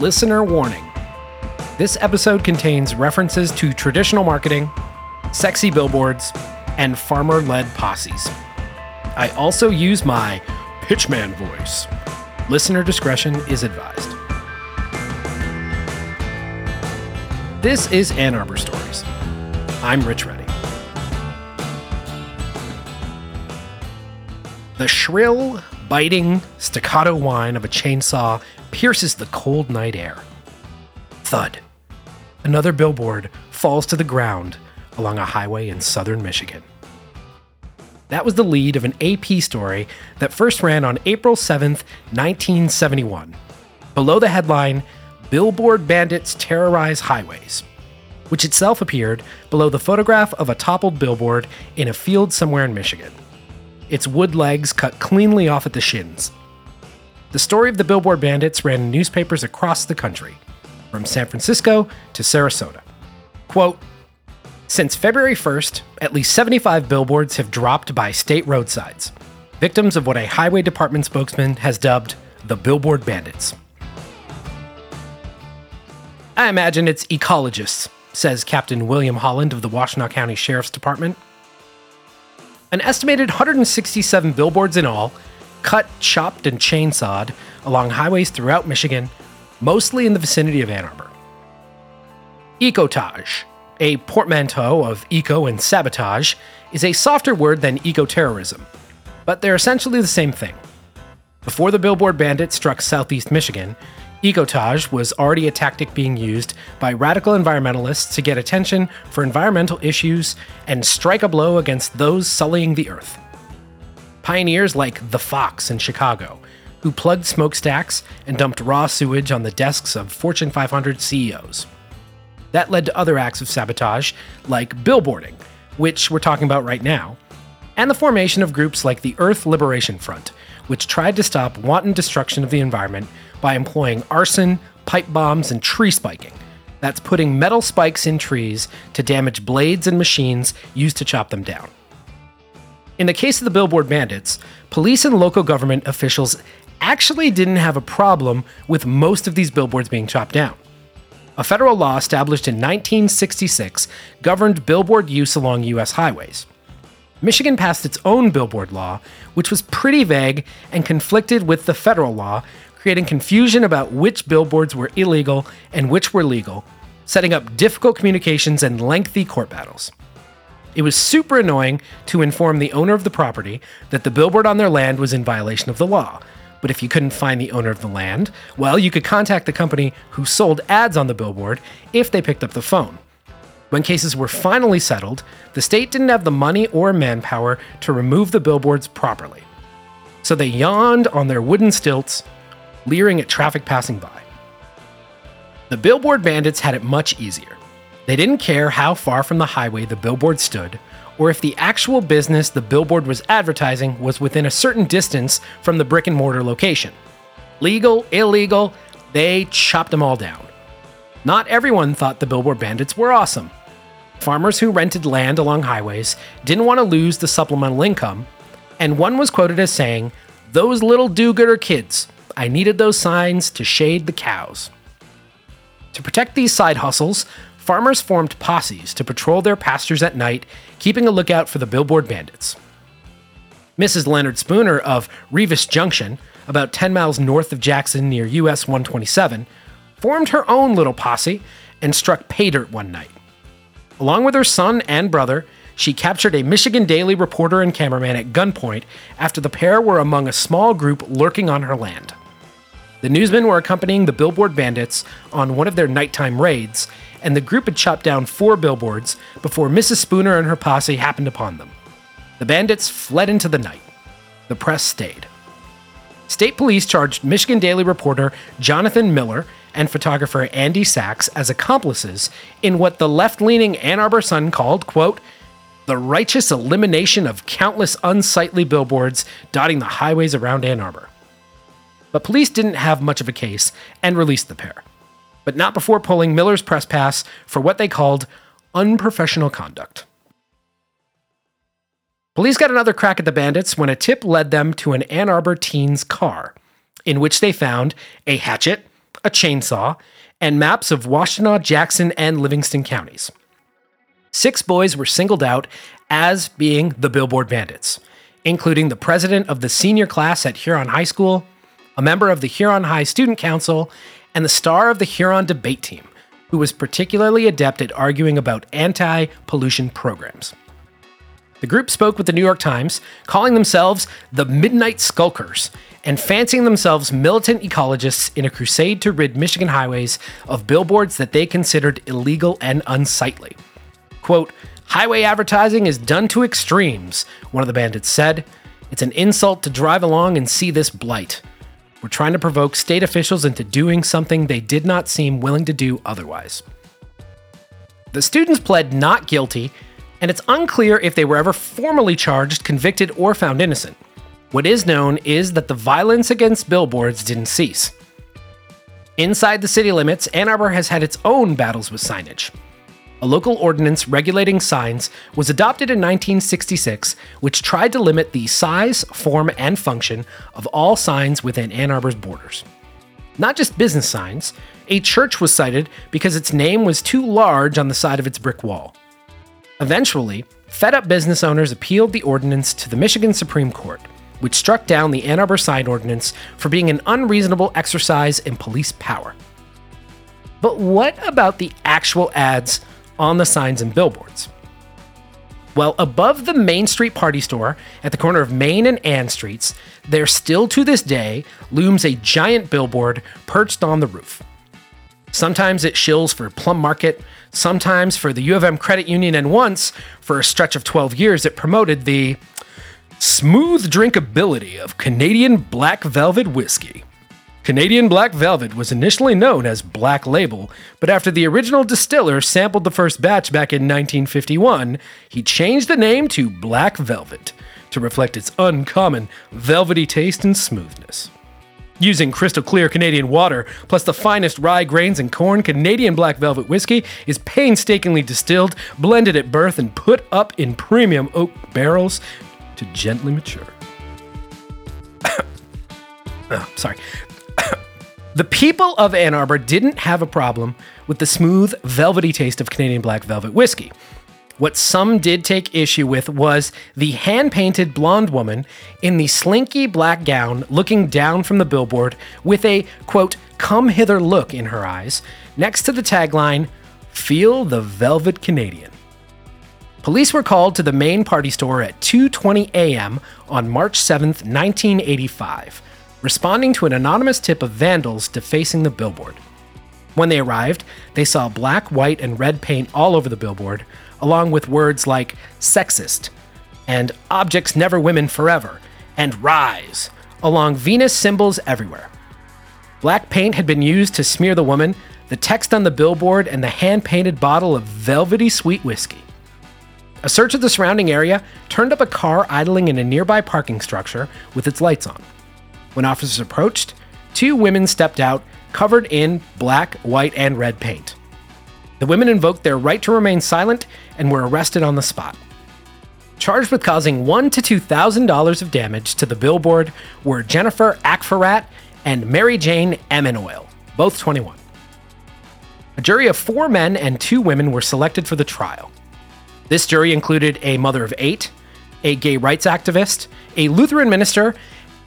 Listener warning this episode contains references to traditional marketing, sexy billboards, and farmer led posses. I also use my pitchman voice. Listener discretion is advised. This is Ann Arbor Stories. I'm Rich Reddy. The shrill, biting, staccato whine of a chainsaw pierces the cold night air. Thud. Another billboard falls to the ground along a highway in southern Michigan. That was the lead of an AP story that first ran on April 7th, 1971. Below the headline, Billboard Bandits Terrorize Highways, which itself appeared below the photograph of a toppled billboard in a field somewhere in Michigan its wood legs cut cleanly off at the shins. The story of the Billboard Bandits ran in newspapers across the country, from San Francisco to Sarasota. Quote Since February 1st, at least 75 billboards have dropped by state roadsides, victims of what a highway department spokesman has dubbed the Billboard Bandits. I imagine it's ecologists, says Captain William Holland of the Washtenaw County Sheriff's Department. An estimated 167 billboards in all, cut, chopped, and chainsawed along highways throughout Michigan, mostly in the vicinity of Ann Arbor. Ecotage, a portmanteau of eco and sabotage, is a softer word than ecoterrorism, but they're essentially the same thing. Before the billboard bandit struck southeast Michigan, Ecotage was already a tactic being used by radical environmentalists to get attention for environmental issues and strike a blow against those sullying the earth. Pioneers like The Fox in Chicago, who plugged smokestacks and dumped raw sewage on the desks of Fortune 500 CEOs. That led to other acts of sabotage, like billboarding, which we're talking about right now, and the formation of groups like the Earth Liberation Front, which tried to stop wanton destruction of the environment by employing arson, pipe bombs, and tree spiking. That's putting metal spikes in trees to damage blades and machines used to chop them down. In the case of the Billboard Bandits, police and local government officials actually didn't have a problem with most of these billboards being chopped down. A federal law established in 1966 governed billboard use along U.S. highways. Michigan passed its own billboard law, which was pretty vague and conflicted with the federal law, creating confusion about which billboards were illegal and which were legal, setting up difficult communications and lengthy court battles. It was super annoying to inform the owner of the property that the billboard on their land was in violation of the law. But if you couldn't find the owner of the land, well, you could contact the company who sold ads on the billboard if they picked up the phone. When cases were finally settled, the state didn't have the money or manpower to remove the billboards properly. So they yawned on their wooden stilts leering at traffic passing by. The billboard bandits had it much easier. They didn't care how far from the highway the billboard stood, or if the actual business the billboard was advertising was within a certain distance from the brick and mortar location. Legal, illegal, they chopped them all down. Not everyone thought the billboard bandits were awesome. Farmers who rented land along highways didn't want to lose the supplemental income, and one was quoted as saying, Those little do gooder kids, I needed those signs to shade the cows. To protect these side hustles, farmers formed posses to patrol their pastures at night, keeping a lookout for the billboard bandits. Mrs. Leonard Spooner of Rives Junction, about 10 miles north of Jackson near US 127, formed her own little posse and struck pay dirt one night. Along with her son and brother, she captured a Michigan Daily reporter and cameraman at gunpoint after the pair were among a small group lurking on her land. The newsmen were accompanying the billboard bandits on one of their nighttime raids, and the group had chopped down four billboards before Mrs. Spooner and her posse happened upon them. The bandits fled into the night. The press stayed. State police charged Michigan Daily reporter Jonathan Miller and photographer Andy Sachs as accomplices in what the left leaning Ann Arbor Sun called, quote, the righteous elimination of countless unsightly billboards dotting the highways around Ann Arbor but police didn't have much of a case and released the pair. But not before pulling Miller's press pass for what they called unprofessional conduct. Police got another crack at the bandits when a tip led them to an Ann Arbor teen's car, in which they found a hatchet, a chainsaw, and maps of Washtenaw, Jackson, and Livingston counties. Six boys were singled out as being the Billboard Bandits, including the president of the senior class at Huron High School, a member of the Huron High Student Council, and the star of the Huron debate team, who was particularly adept at arguing about anti pollution programs. The group spoke with the New York Times, calling themselves the Midnight Skulkers and fancying themselves militant ecologists in a crusade to rid Michigan highways of billboards that they considered illegal and unsightly. Quote, Highway advertising is done to extremes, one of the bandits said. It's an insult to drive along and see this blight. We're trying to provoke state officials into doing something they did not seem willing to do otherwise. The students pled not guilty, and it's unclear if they were ever formally charged, convicted, or found innocent. What is known is that the violence against billboards didn't cease. Inside the city limits, Ann Arbor has had its own battles with signage. A local ordinance regulating signs was adopted in 1966, which tried to limit the size, form, and function of all signs within Ann Arbor's borders. Not just business signs, a church was cited because its name was too large on the side of its brick wall. Eventually, fed up business owners appealed the ordinance to the Michigan Supreme Court, which struck down the Ann Arbor sign ordinance for being an unreasonable exercise in police power. But what about the actual ads on the signs and billboards. Well, above the Main Street Party Store at the corner of Main and Ann Streets, there still to this day looms a giant billboard perched on the roof. Sometimes it shills for Plum Market, sometimes for the U of M Credit Union, and once, for a stretch of 12 years, it promoted the smooth drinkability of Canadian black velvet whiskey. Canadian Black Velvet was initially known as Black Label, but after the original distiller sampled the first batch back in 1951, he changed the name to Black Velvet to reflect its uncommon, velvety taste and smoothness. Using crystal clear Canadian water, plus the finest rye grains and corn, Canadian Black Velvet whiskey is painstakingly distilled, blended at birth, and put up in premium oak barrels to gently mature. oh, sorry. The people of Ann Arbor didn't have a problem with the smooth, velvety taste of Canadian Black Velvet whiskey. What some did take issue with was the hand painted blonde woman in the slinky black gown looking down from the billboard with a, quote, come hither look in her eyes, next to the tagline, Feel the Velvet Canadian. Police were called to the main party store at 2:20 a.m. on March 7, 1985 responding to an anonymous tip of vandals defacing the billboard. When they arrived, they saw black, white, and red paint all over the billboard, along with words like sexist and objects never women forever and rise along Venus symbols everywhere. Black paint had been used to smear the woman, the text on the billboard, and the hand painted bottle of velvety sweet whiskey. A search of the surrounding area turned up a car idling in a nearby parking structure with its lights on. When officers approached, two women stepped out, covered in black, white, and red paint. The women invoked their right to remain silent and were arrested on the spot. Charged with causing one to two thousand dollars of damage to the billboard were Jennifer Akferat and Mary Jane Eminoil, both 21. A jury of four men and two women were selected for the trial. This jury included a mother of eight, a gay rights activist, a Lutheran minister,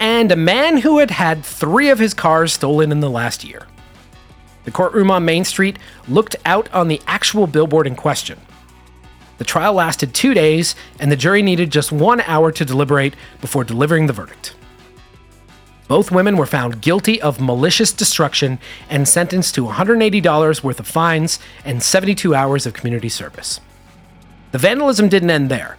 and a man who had had three of his cars stolen in the last year. The courtroom on Main Street looked out on the actual billboard in question. The trial lasted two days, and the jury needed just one hour to deliberate before delivering the verdict. Both women were found guilty of malicious destruction and sentenced to $180 worth of fines and 72 hours of community service. The vandalism didn't end there.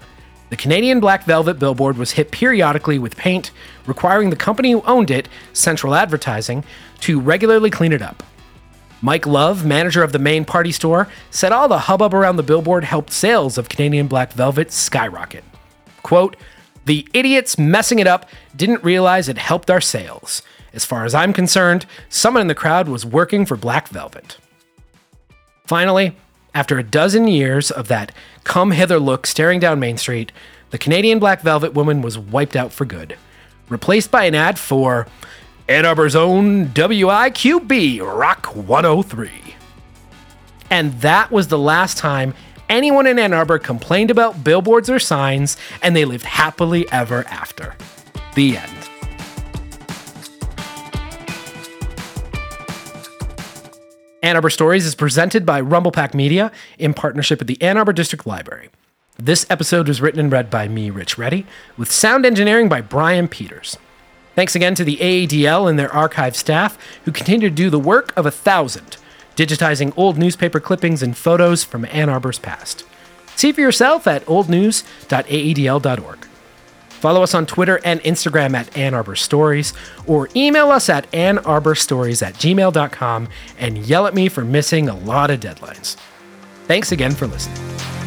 The Canadian Black Velvet billboard was hit periodically with paint, requiring the company who owned it, Central Advertising, to regularly clean it up. Mike Love, manager of the main party store, said all the hubbub around the billboard helped sales of Canadian Black Velvet skyrocket. Quote, the idiots messing it up didn't realize it helped our sales. As far as I'm concerned, someone in the crowd was working for Black Velvet. Finally, after a dozen years of that come hither look staring down Main Street, the Canadian Black Velvet woman was wiped out for good, replaced by an ad for Ann Arbor's own WIQB Rock 103. And that was the last time anyone in Ann Arbor complained about billboards or signs, and they lived happily ever after. The end. Ann Arbor Stories is presented by Rumblepack Media in partnership with the Ann Arbor District Library. This episode was written and read by me, Rich Reddy, with sound engineering by Brian Peters. Thanks again to the AADL and their archive staff who continue to do the work of a thousand, digitizing old newspaper clippings and photos from Ann Arbor's past. See for yourself at oldnews.aadl.org. Follow us on Twitter and Instagram at Ann Arbor Stories, or email us at annarborstories at gmail.com and yell at me for missing a lot of deadlines. Thanks again for listening.